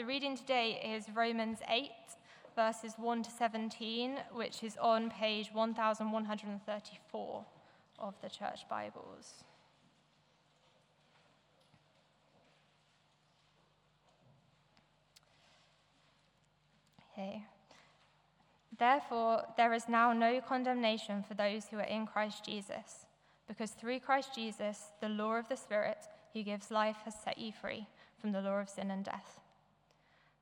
the reading today is Romans 8, verses 1 to 17, which is on page 1134 of the Church Bibles. Therefore, there is now no condemnation for those who are in Christ Jesus, because through Christ Jesus, the law of the Spirit who gives life has set you free from the law of sin and death.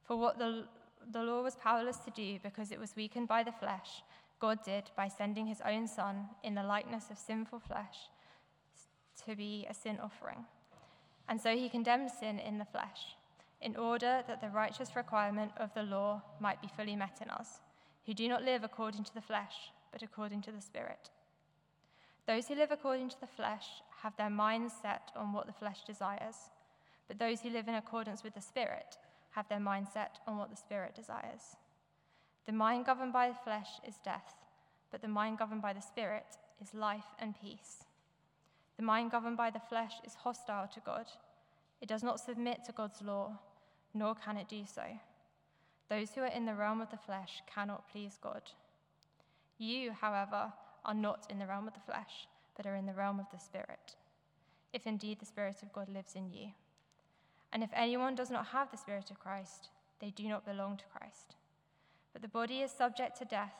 For what the, the law was powerless to do because it was weakened by the flesh, God did by sending his own Son in the likeness of sinful flesh to be a sin offering. And so he condemned sin in the flesh, in order that the righteous requirement of the law might be fully met in us who do not live according to the flesh, but according to the Spirit. Those who live according to the flesh have their minds set on what the flesh desires, but those who live in accordance with the Spirit have their mind set on what the Spirit desires. The mind governed by the flesh is death, but the mind governed by the Spirit is life and peace. The mind governed by the flesh is hostile to God. It does not submit to God's law, nor can it do so. Those who are in the realm of the flesh cannot please God. You, however, are not in the realm of the flesh, but are in the realm of the Spirit, if indeed the Spirit of God lives in you. And if anyone does not have the Spirit of Christ, they do not belong to Christ. But the body is subject to death.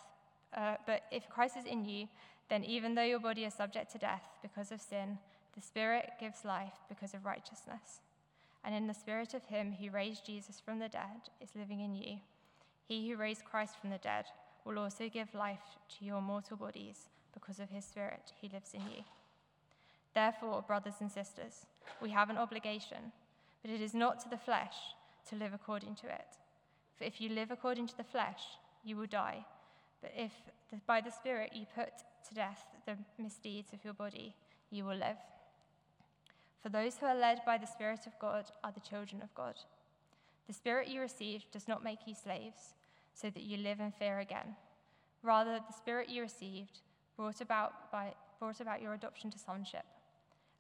Uh, but if Christ is in you, then even though your body is subject to death because of sin, the Spirit gives life because of righteousness and in the spirit of him who raised Jesus from the dead is living in you. He who raised Christ from the dead will also give life to your mortal bodies because of his spirit who lives in you. Therefore, brothers and sisters, we have an obligation, but it is not to the flesh to live according to it. For if you live according to the flesh, you will die. But if by the Spirit you put to death the misdeeds of your body, you will live. For those who are led by the Spirit of God are the children of God. The Spirit you received does not make you slaves, so that you live in fear again. Rather, the Spirit you received brought about, by, brought about your adoption to sonship.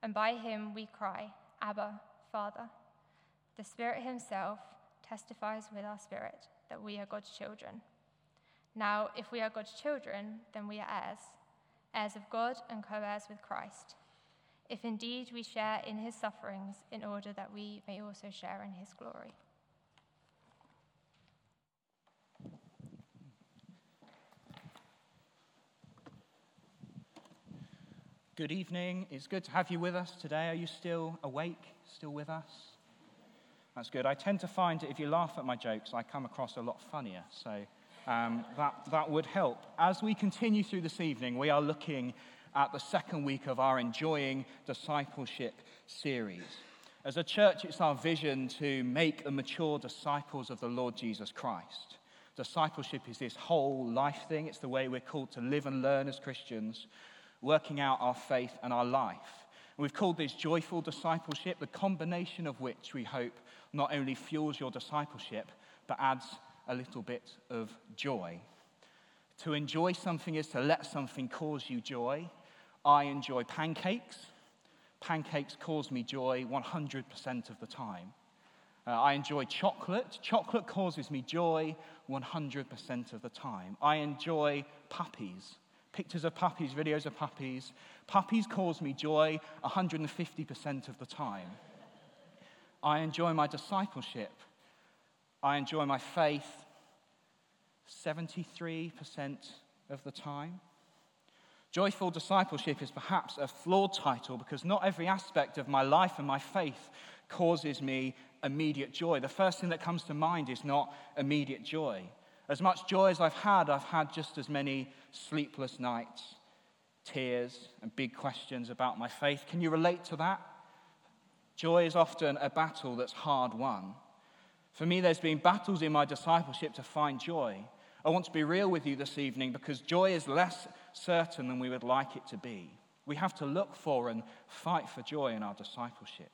And by him we cry, Abba, Father. The Spirit himself testifies with our spirit that we are God's children. Now, if we are God's children, then we are heirs, heirs of God and co heirs with Christ if indeed we share in his sufferings, in order that we may also share in his glory. Good evening. It's good to have you with us today. Are you still awake? Still with us? That's good. I tend to find that if you laugh at my jokes, I come across a lot funnier. So um, that, that would help. As we continue through this evening, we are looking at the second week of our Enjoying Discipleship series. As a church, it's our vision to make and mature disciples of the Lord Jesus Christ. Discipleship is this whole life thing, it's the way we're called to live and learn as Christians, working out our faith and our life. We've called this joyful discipleship, the combination of which we hope not only fuels your discipleship, but adds a little bit of joy. To enjoy something is to let something cause you joy. I enjoy pancakes. Pancakes cause me joy 100% of the time. Uh, I enjoy chocolate. Chocolate causes me joy 100% of the time. I enjoy puppies. Pictures of puppies, videos of puppies. Puppies cause me joy 150% of the time. I enjoy my discipleship. I enjoy my faith 73% of the time. Joyful discipleship is perhaps a flawed title because not every aspect of my life and my faith causes me immediate joy. The first thing that comes to mind is not immediate joy. As much joy as I've had, I've had just as many sleepless nights, tears, and big questions about my faith. Can you relate to that? Joy is often a battle that's hard won. For me, there's been battles in my discipleship to find joy. I want to be real with you this evening because joy is less certain than we would like it to be. We have to look for and fight for joy in our discipleship.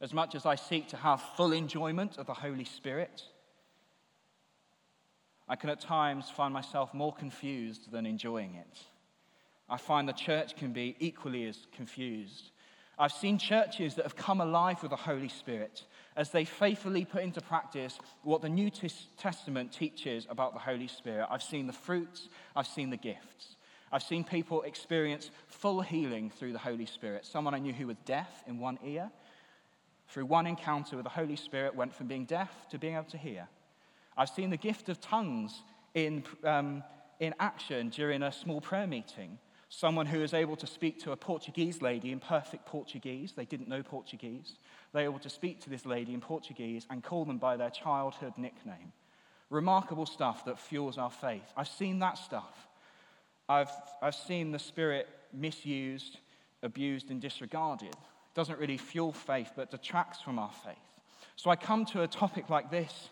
As much as I seek to have full enjoyment of the Holy Spirit, I can at times find myself more confused than enjoying it. I find the church can be equally as confused. I've seen churches that have come alive with the Holy Spirit as they faithfully put into practice what the New Testament teaches about the Holy Spirit. I've seen the fruits, I've seen the gifts. I've seen people experience full healing through the Holy Spirit. Someone I knew who was deaf in one ear, through one encounter with the Holy Spirit, went from being deaf to being able to hear. I've seen the gift of tongues in, um, in action during a small prayer meeting. Someone who is able to speak to a Portuguese lady in perfect Portuguese. They didn't know Portuguese. They were able to speak to this lady in Portuguese and call them by their childhood nickname. Remarkable stuff that fuels our faith. I've seen that stuff. I've, I've seen the Spirit misused, abused, and disregarded. It doesn't really fuel faith, but detracts from our faith. So I come to a topic like this,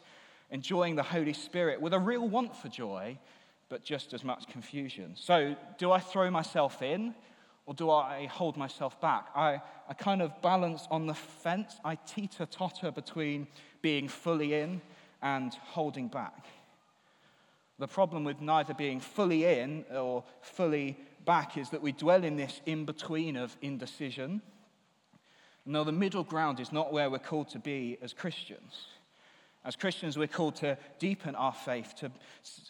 enjoying the Holy Spirit, with a real want for joy but just as much confusion. So, do I throw myself in or do I hold myself back? I, I kind of balance on the fence. I teeter totter between being fully in and holding back. The problem with neither being fully in or fully back is that we dwell in this in between of indecision. Now, the middle ground is not where we're called to be as Christians. As Christians, we're called to deepen our faith, to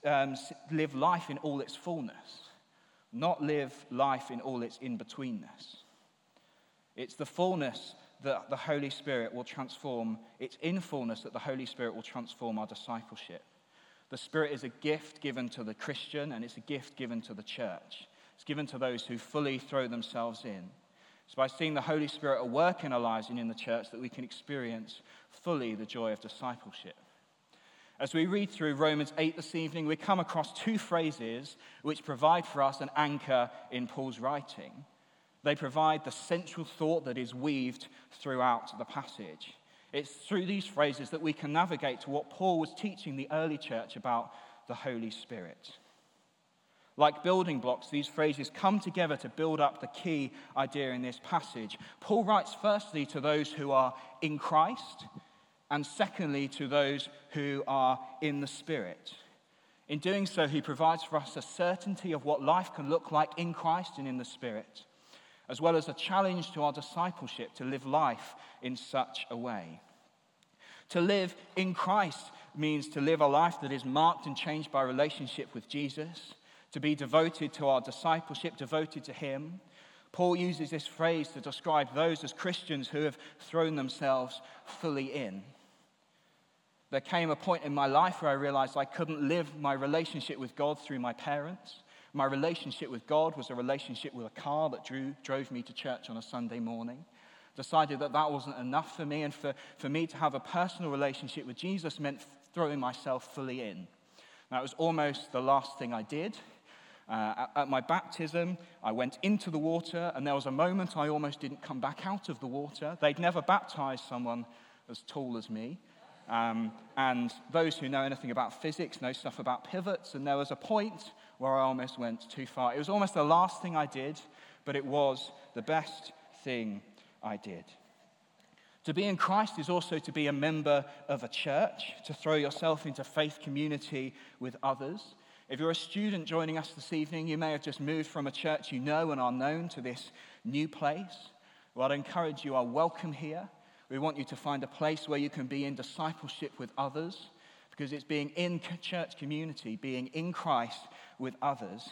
um, live life in all its fullness, not live life in all its in betweenness. It's the fullness that the Holy Spirit will transform, it's in fullness that the Holy Spirit will transform our discipleship. The Spirit is a gift given to the Christian, and it's a gift given to the church. It's given to those who fully throw themselves in. It's by seeing the Holy Spirit at work in our lives and in the church that we can experience fully the joy of discipleship. As we read through Romans 8 this evening, we come across two phrases which provide for us an anchor in Paul's writing. They provide the central thought that is weaved throughout the passage. It's through these phrases that we can navigate to what Paul was teaching the early church about the Holy Spirit. Like building blocks, these phrases come together to build up the key idea in this passage. Paul writes firstly to those who are in Christ, and secondly to those who are in the Spirit. In doing so, he provides for us a certainty of what life can look like in Christ and in the Spirit, as well as a challenge to our discipleship to live life in such a way. To live in Christ means to live a life that is marked and changed by relationship with Jesus to be devoted to our discipleship, devoted to Him. Paul uses this phrase to describe those as Christians who have thrown themselves fully in. There came a point in my life where I realized I couldn't live my relationship with God through my parents. My relationship with God was a relationship with a car that drew, drove me to church on a Sunday morning. Decided that that wasn't enough for me, and for, for me to have a personal relationship with Jesus meant throwing myself fully in. That was almost the last thing I did. Uh, at, my baptism, I went into the water, and there was a moment I almost didn't come back out of the water. They'd never baptized someone as tall as me. Um, and those who know anything about physics know stuff about pivots, and there was a point where I almost went too far. It was almost the last thing I did, but it was the best thing I did. To be in Christ is also to be a member of a church, to throw yourself into faith community with others. If you're a student joining us this evening, you may have just moved from a church you know and are known to this new place. Well, I'd encourage you are welcome here. We want you to find a place where you can be in discipleship with others because it's being in church community, being in Christ with others,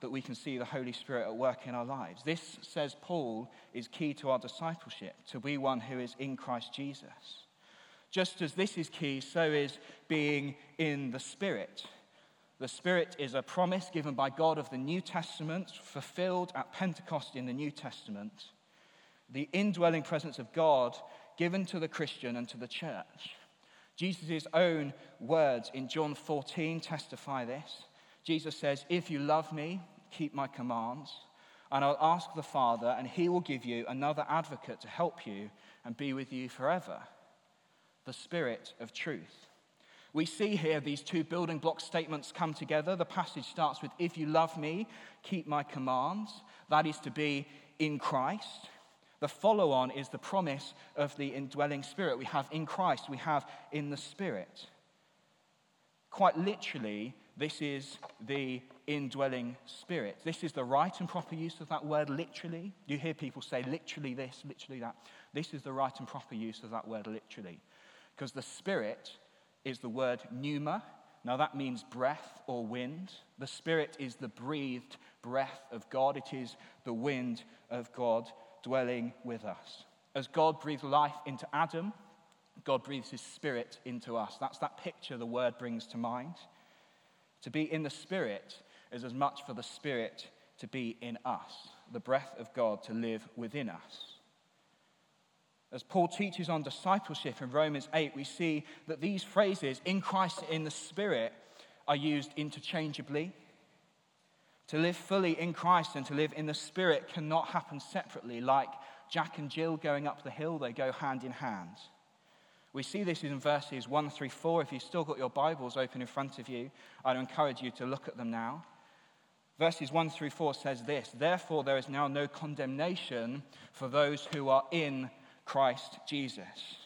that we can see the Holy Spirit at work in our lives. This, says Paul, is key to our discipleship, to be one who is in Christ Jesus. Just as this is key, so is being in the Spirit. The Spirit is a promise given by God of the New Testament, fulfilled at Pentecost in the New Testament. The indwelling presence of God given to the Christian and to the church. Jesus' own words in John 14 testify this. Jesus says, If you love me, keep my commands, and I'll ask the Father, and he will give you another advocate to help you and be with you forever the Spirit of truth. We see here these two building block statements come together. The passage starts with, If you love me, keep my commands. That is to be in Christ. The follow on is the promise of the indwelling spirit. We have in Christ, we have in the Spirit. Quite literally, This is the indwelling spirit. This is the right and proper use of that word literally. You hear people say literally this, literally that. This is the right and proper use of that word literally. Because the spirit is the word pneuma. Now that means breath or wind. The spirit is the breathed breath of God, it is the wind of God dwelling with us. As God breathed life into Adam, God breathes his spirit into us. That's that picture the word brings to mind. To be in the Spirit is as much for the Spirit to be in us, the breath of God to live within us. As Paul teaches on discipleship in Romans 8, we see that these phrases, in Christ in the Spirit, are used interchangeably. To live fully in Christ and to live in the Spirit cannot happen separately, like Jack and Jill going up the hill, they go hand in hand. We see this in verses 1 through 4. If you've still got your Bibles open in front of you, I'd encourage you to look at them now. Verses 1 through 4 says this Therefore, there is now no condemnation for those who are in Christ Jesus.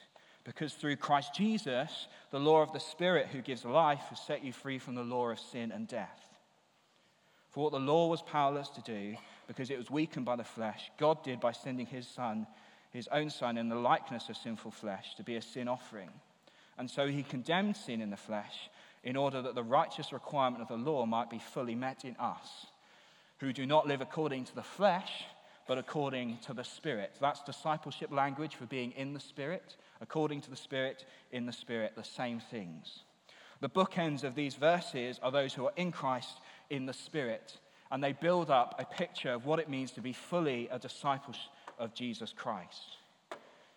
Because through Christ Jesus, the law of the Spirit who gives life has set you free from the law of sin and death. For what the law was powerless to do, because it was weakened by the flesh, God did by sending his Son his own Son in the likeness of sinful flesh to be a sin offering. And so he condemned sin in the flesh in order that the righteous requirement of the law might be fully met in us, who do not live according to the flesh, but according to the Spirit. That's discipleship language for being in the Spirit, according to the Spirit, in the Spirit, the same things. The bookends of these verses are those who are in Christ in the Spirit, and they build up a picture of what it means to be fully a disciple of Jesus Christ.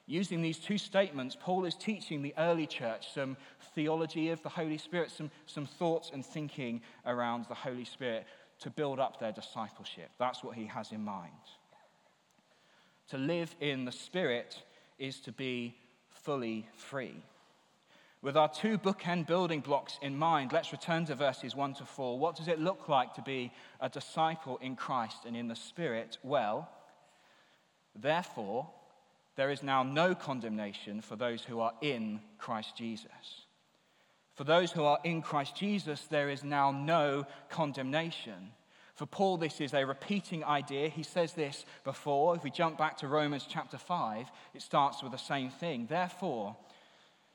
Using these two statements, Paul is teaching the early church some theology of the Holy Spirit, some, some thoughts and thinking around the Holy Spirit to build up their discipleship. That's what he has in mind. To live in the Spirit is to be fully free. With our two bookend building blocks in mind, let's return to verses 1 to 4. What does it look like to be a disciple in Christ and in the Spirit? Well, Therefore, there is now no condemnation for those who are in Christ Jesus. For those who are in Christ Jesus, there is now no condemnation. For Paul, this is a repeating idea. He says this before. If we jump back to Romans chapter 5, it starts with the same thing. Therefore,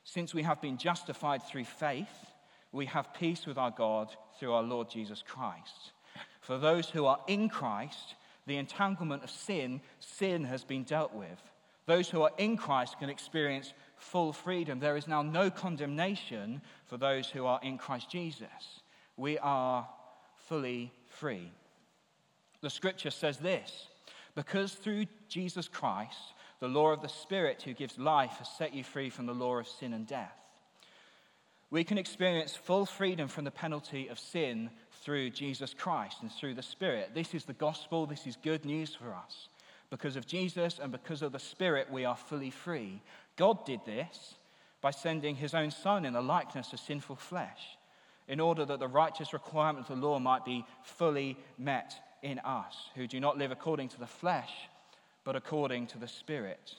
since we have been justified through faith, we have peace with our God through our Lord Jesus Christ. For those who are in Christ, the entanglement of sin, sin has been dealt with. Those who are in Christ can experience full freedom. There is now no condemnation for those who are in Christ Jesus. We are fully free. The scripture says this because through Jesus Christ, the law of the Spirit who gives life has set you free from the law of sin and death. We can experience full freedom from the penalty of sin through Jesus Christ and through the Spirit. This is the gospel. This is good news for us. Because of Jesus and because of the Spirit, we are fully free. God did this by sending his own Son in the likeness of sinful flesh, in order that the righteous requirement of the law might be fully met in us, who do not live according to the flesh, but according to the Spirit.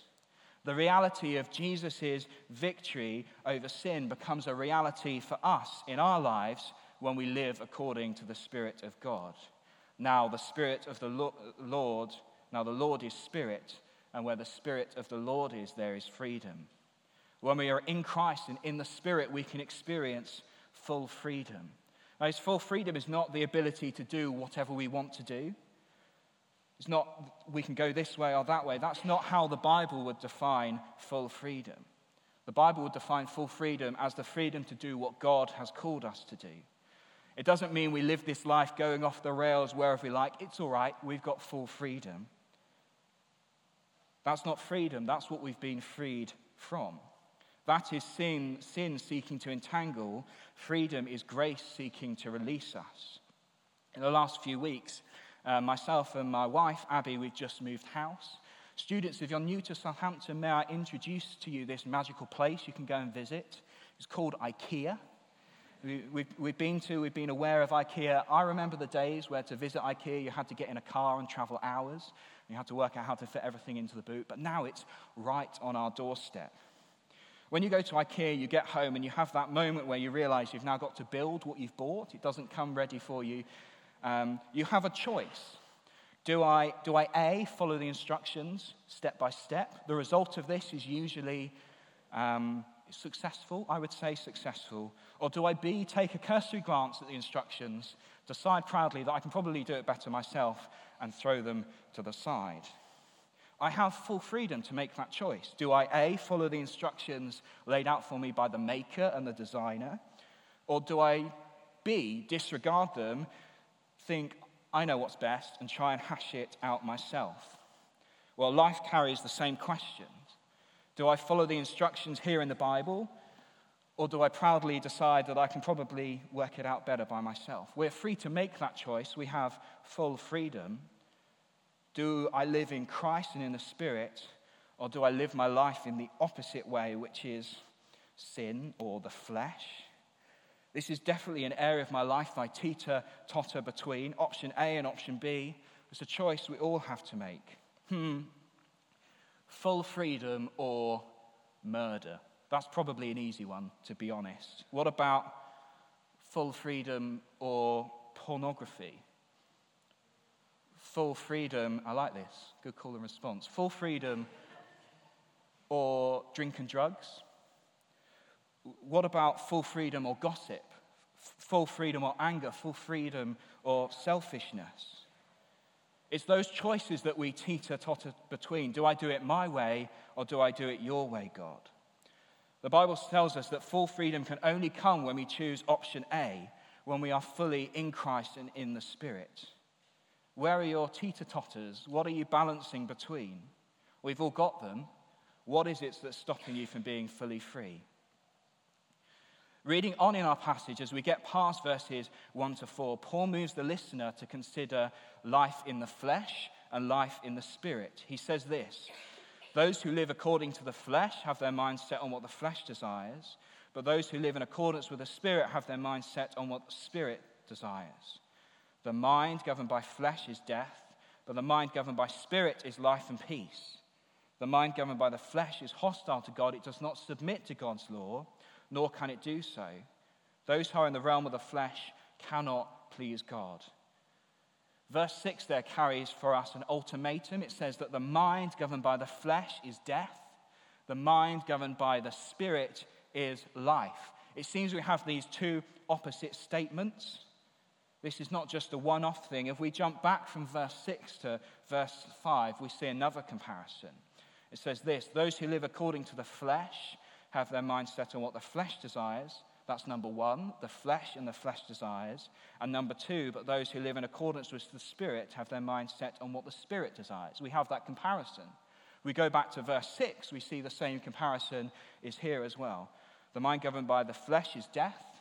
The reality of Jesus' victory over sin becomes a reality for us in our lives when we live according to the Spirit of God. Now, the Spirit of the Lord, now the Lord is Spirit, and where the Spirit of the Lord is, there is freedom. When we are in Christ and in the Spirit, we can experience full freedom. Now, this full freedom is not the ability to do whatever we want to do. It's not we can go this way or that way. That's not how the Bible would define full freedom. The Bible would define full freedom as the freedom to do what God has called us to do. It doesn't mean we live this life going off the rails wherever we like. It's all right, we've got full freedom. That's not freedom, that's what we've been freed from. That is sin, sin seeking to entangle. Freedom is grace seeking to release us. In the last few weeks, uh, myself and my wife, Abby, we've just moved house. Students, if you're new to Southampton, may I introduce to you this magical place you can go and visit? It's called IKEA. We, have been to, we've been aware of IKEA. I remember the days where to visit IKEA you had to get in a car and travel hours. You had to work out how to fit everything into the boot. But now it's right on our doorstep. When you go to IKEA, you get home and you have that moment where you realize you've now got to build what you've bought. It doesn't come ready for you. Um, you have a choice. Do I, do I A, follow the instructions step by step? The result of this is usually um, successful, I would say successful. Or do I B, take a cursory glance at the instructions, decide proudly that I can probably do it better myself, and throw them to the side? I have full freedom to make that choice. Do I A, follow the instructions laid out for me by the maker and the designer? Or do I B, disregard them, think I know what's best, and try and hash it out myself? Well, life carries the same questions. Do I follow the instructions here in the Bible? Or do I proudly decide that I can probably work it out better by myself? We're free to make that choice. We have full freedom. Do I live in Christ and in the Spirit, or do I live my life in the opposite way, which is sin or the flesh? This is definitely an area of my life I teeter totter between option A and option B. It's a choice we all have to make. Hmm. Full freedom or murder? That's probably an easy one, to be honest. What about full freedom or pornography? Full freedom, I like this, good call and response. Full freedom or drink and drugs? What about full freedom or gossip? Full freedom or anger? Full freedom or selfishness? It's those choices that we teeter totter between. Do I do it my way or do I do it your way, God? The Bible tells us that full freedom can only come when we choose option A, when we are fully in Christ and in the Spirit. Where are your teeter totters? What are you balancing between? We've all got them. What is it that's stopping you from being fully free? Reading on in our passage, as we get past verses 1 to 4, Paul moves the listener to consider life in the flesh and life in the spirit. He says this Those who live according to the flesh have their minds set on what the flesh desires, but those who live in accordance with the spirit have their minds set on what the spirit desires. The mind governed by flesh is death, but the mind governed by spirit is life and peace. The mind governed by the flesh is hostile to God. It does not submit to God's law, nor can it do so. Those who are in the realm of the flesh cannot please God. Verse 6 there carries for us an ultimatum. It says that the mind governed by the flesh is death, the mind governed by the spirit is life. It seems we have these two opposite statements. This is not just a one off thing. If we jump back from verse 6 to verse 5, we see another comparison. It says this Those who live according to the flesh have their mind set on what the flesh desires. That's number one, the flesh and the flesh desires. And number two, but those who live in accordance with the Spirit have their mind set on what the Spirit desires. We have that comparison. We go back to verse 6, we see the same comparison is here as well. The mind governed by the flesh is death,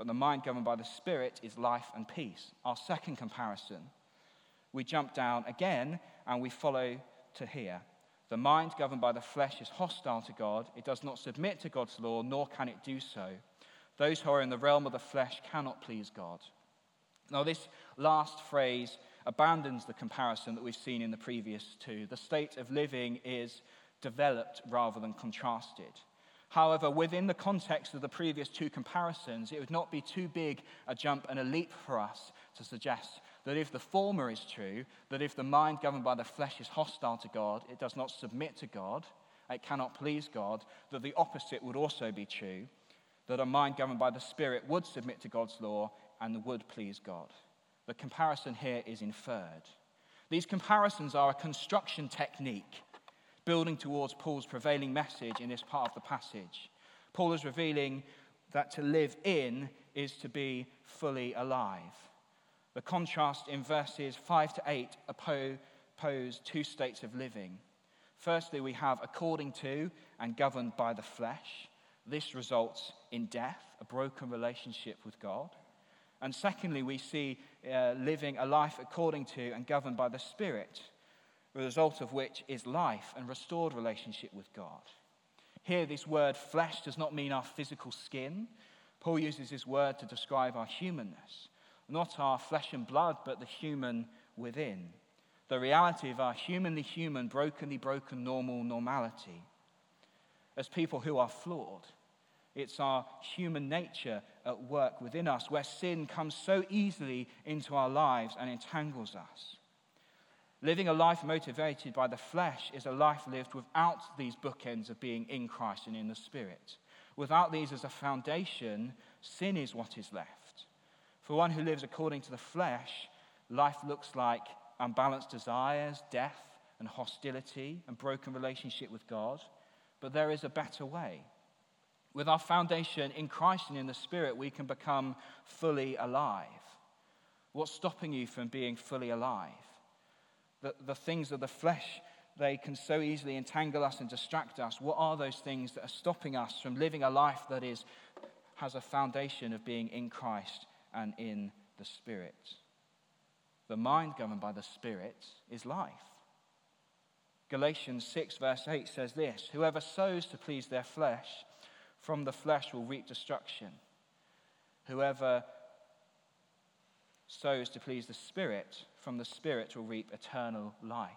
but the mind governed by the Spirit is life and peace. Our second comparison. We jump down again and we follow to here. The mind governed by the flesh is hostile to God. It does not submit to God's law, nor can it do so. Those who are in the realm of the flesh cannot please God. Now, this last phrase abandons the comparison that we've seen in the previous two. The state of living is developed rather than contrasted. However, within the context of the previous two comparisons, it would not be too big a jump and a leap for us to suggest that if the former is true, that if the mind governed by the flesh is hostile to God, it does not submit to God, it cannot please God, that the opposite would also be true, that a mind governed by the Spirit would submit to God's law and would please God. The comparison here is inferred. These comparisons are a construction technique building towards Paul's prevailing message in this part of the passage. Paul is revealing that to live in is to be fully alive. The contrast in verses 5 to 8 oppose two states of living. Firstly, we have according to and governed by the flesh. This results in death, a broken relationship with God. And secondly, we see uh, living a life according to and governed by the Spirit the result of which is life and restored relationship with God. Here, this word flesh does not mean our physical skin. Paul uses this word to describe our humanness, not our flesh and blood, but the human within. The reality of our humanly human, brokenly broken, normal normality. as people who are flawed. It's our human nature at work within us where sin comes so easily into our lives and entangles us. Living a life motivated by the flesh is a life lived without these bookends of being in Christ and in the Spirit. Without these as a foundation, sin is what is left. For one who lives according to the flesh, life looks like unbalanced desires, death, and hostility, and broken relationship with God. But there is a better way. With our foundation in Christ and in the Spirit, we can become fully alive. What's stopping you from being fully alive? The, the things of the flesh, they can so easily entangle us and distract us. What are those things that are stopping us from living a life that is, has a foundation of being in Christ and in the Spirit? The mind governed by the Spirit is life. Galatians 6, verse 8 says this Whoever sows to please their flesh, from the flesh will reap destruction. Whoever sows to please the Spirit, from the Spirit will reap eternal life.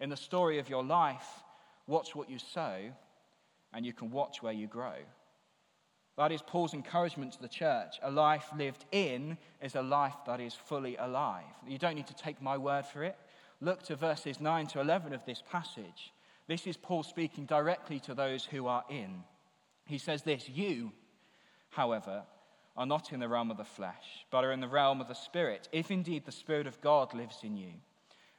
In the story of your life, watch what you sow, and you can watch where you grow. That is Paul's encouragement to the church. A life lived in is a life that is fully alive. You don't need to take my word for it. Look to verses 9 to 11 of this passage. This is Paul speaking directly to those who are in. He says this You, however, are not in the realm of the flesh, but are in the realm of the Spirit, if indeed the Spirit of God lives in you.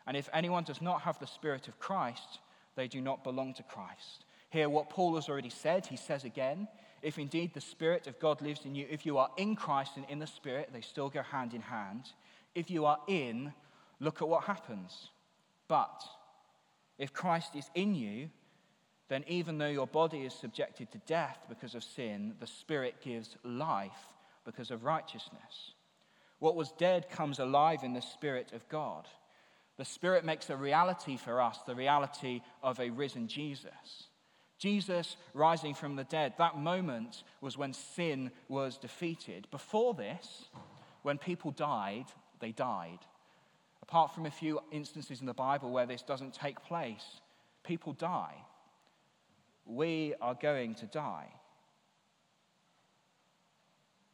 And if anyone does not have the Spirit of Christ, they do not belong to Christ. Here, what Paul has already said, he says again if indeed the Spirit of God lives in you, if you are in Christ and in the Spirit, they still go hand in hand. If you are in, look at what happens. But if Christ is in you, then even though your body is subjected to death because of sin, the Spirit gives life because of righteousness. What was dead comes alive in the Spirit of God. The Spirit makes a reality for us, the reality of a risen Jesus. Jesus rising from the dead, that moment was when sin was defeated. Before this, when people died, they died. Apart from a few instances in the Bible where this doesn't take place, people die. We are going to die.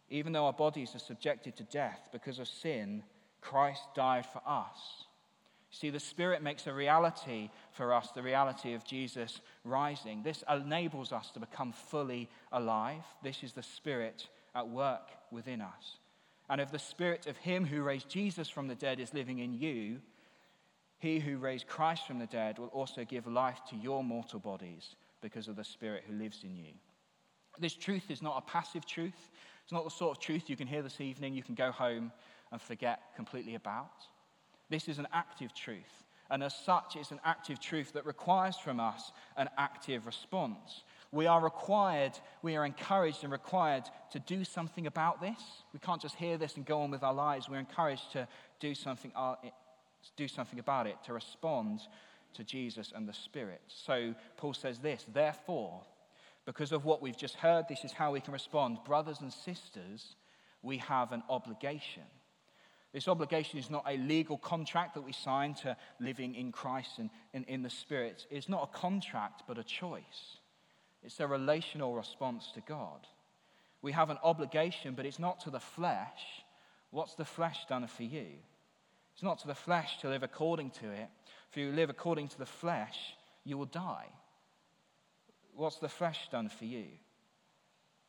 Even though our bodies are subjected to death because of sin, Christ died for us. See, the Spirit makes a reality for us, the reality of Jesus rising. This enables us to become fully alive. This is the Spirit at work within us. And if the Spirit of Him who raised Jesus from the dead is living in you, He who raised Christ from the dead will also give life to your mortal bodies because of the Spirit who lives in you. This truth is not a passive truth. It's not the sort of truth you can hear this evening, you can go home and forget completely about. This is an active truth. And as such, it's an active truth that requires from us an active response. We are required, we are encouraged and required to do something about this. We can't just hear this and go on with our lives. We're encouraged to do something, uh, do something about it, to respond to Jesus and the Spirit. So Paul says this Therefore, because of what we've just heard, this is how we can respond. Brothers and sisters, we have an obligation. This obligation is not a legal contract that we sign to living in Christ and in, in the Spirit. It's not a contract, but a choice. It's a relational response to God. We have an obligation, but it's not to the flesh. What's the flesh done for you? It's not to the flesh to live according to it. If you live according to the flesh, you will die. What's the flesh done for you?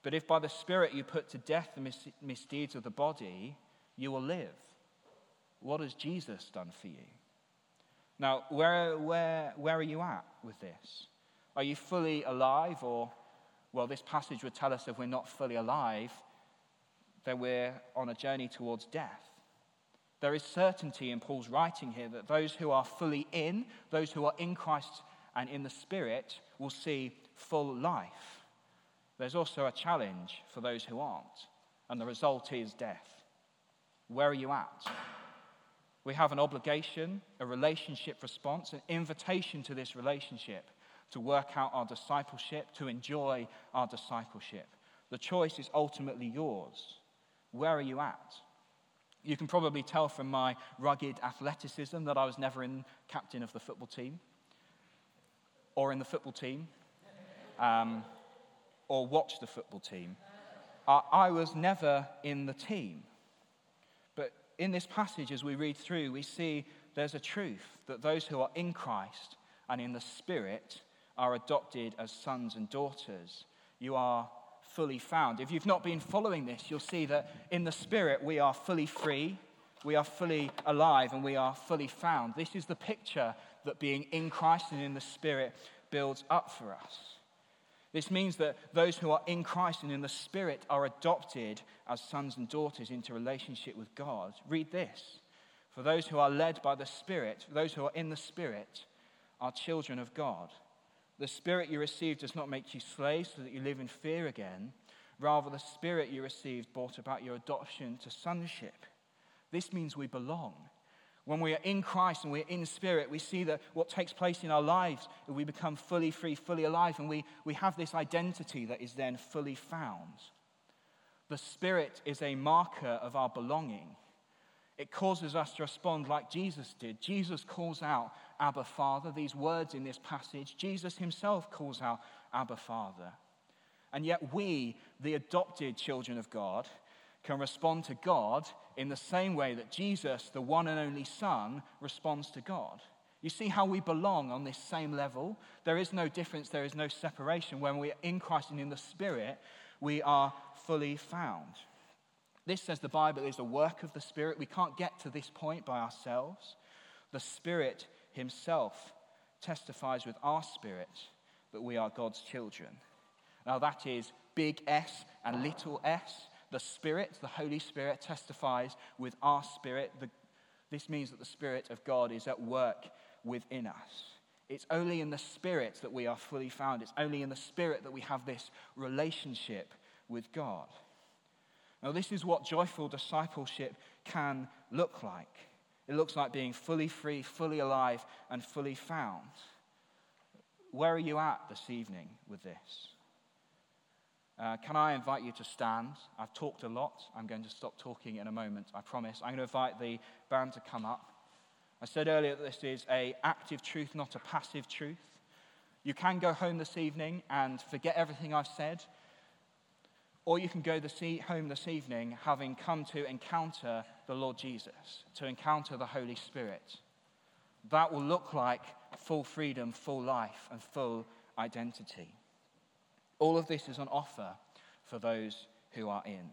But if by the Spirit you put to death the misdeeds of the body, you will live. What has Jesus done for you? Now, where, where, where are you at with this? Are you fully alive? Or, well, this passage would tell us if we're not fully alive, that we're on a journey towards death. There is certainty in Paul's writing here that those who are fully in, those who are in Christ and in the Spirit, will see full life. There's also a challenge for those who aren't, and the result is death. Where are you at? We have an obligation, a relationship response, an invitation to this relationship to work out our discipleship, to enjoy our discipleship. The choice is ultimately yours. Where are you at? You can probably tell from my rugged athleticism that I was never in captain of the football team or in the football team. Um, or watch the football team. I, I was never in the team. But in this passage, as we read through, we see there's a truth that those who are in Christ and in the Spirit are adopted as sons and daughters. You are fully found. If you've not been following this, you'll see that in the Spirit we are fully free, we are fully alive, and we are fully found. This is the picture that being in Christ and in the Spirit builds up for us. This means that those who are in Christ and in the Spirit are adopted as sons and daughters into relationship with God. Read this. For those who are led by the Spirit, those who are in the Spirit, are children of God. The Spirit you received does not make you slaves so that you live in fear again. Rather, the Spirit you received brought about your adoption to sonship. This means we belong. When we are in Christ and we're in spirit, we see that what takes place in our lives, we become fully free, fully alive, and we, we have this identity that is then fully found. The Spirit is a marker of our belonging. It causes us to respond like Jesus did. Jesus calls out Abba Father, these words in this passage. Jesus himself calls out Abba Father. And yet, we, the adopted children of God, can respond to God in the same way that Jesus, the one and only Son, responds to God. You see how we belong on this same level? There is no difference, there is no separation. When we are in Christ and in the Spirit, we are fully found. This says the Bible is a work of the Spirit. We can't get to this point by ourselves. The Spirit Himself testifies with our spirit that we are God's children. Now, that is big S and little s. The Spirit, the Holy Spirit, testifies with our spirit. The, this means that the Spirit of God is at work within us. It's only in the Spirit that we are fully found. It's only in the Spirit that we have this relationship with God. Now, this is what joyful discipleship can look like. It looks like being fully free, fully alive, and fully found. Where are you at this evening with this? Uh, can I invite you to stand? I've talked a lot. I'm going to stop talking in a moment, I promise. I'm going to invite the band to come up. I said earlier that this is a active truth, not a passive truth. You can go home this evening and forget everything I've said, or you can go home this evening having come to encounter the Lord Jesus, to encounter the Holy Spirit. That will look like full freedom, full life, and full identity. All of this is on offer for those who are in.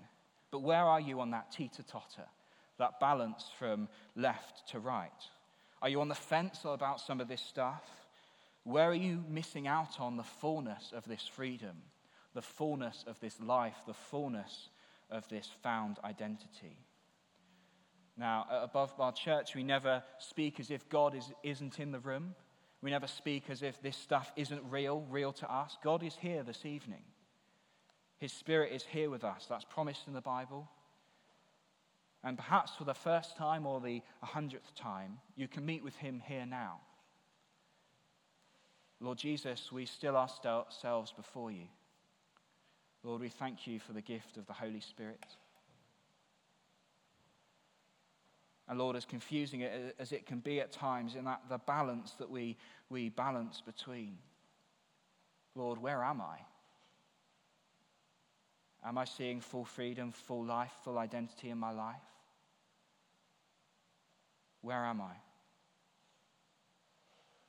But where are you on that teeter totter, that balance from left to right? Are you on the fence about some of this stuff? Where are you missing out on the fullness of this freedom, the fullness of this life, the fullness of this found identity? Now, Above Bar Church, we never speak as if God is, isn't in the room. We never speak as if this stuff isn't real, real to us. God is here this evening. His Spirit is here with us. That's promised in the Bible. And perhaps for the first time or the hundredth time, you can meet with Him here now. Lord Jesus, we still ourselves before you. Lord, we thank you for the gift of the Holy Spirit. And Lord, as confusing as it can be at times, in that the balance that we, we balance between. Lord, where am I? Am I seeing full freedom, full life, full identity in my life? Where am I?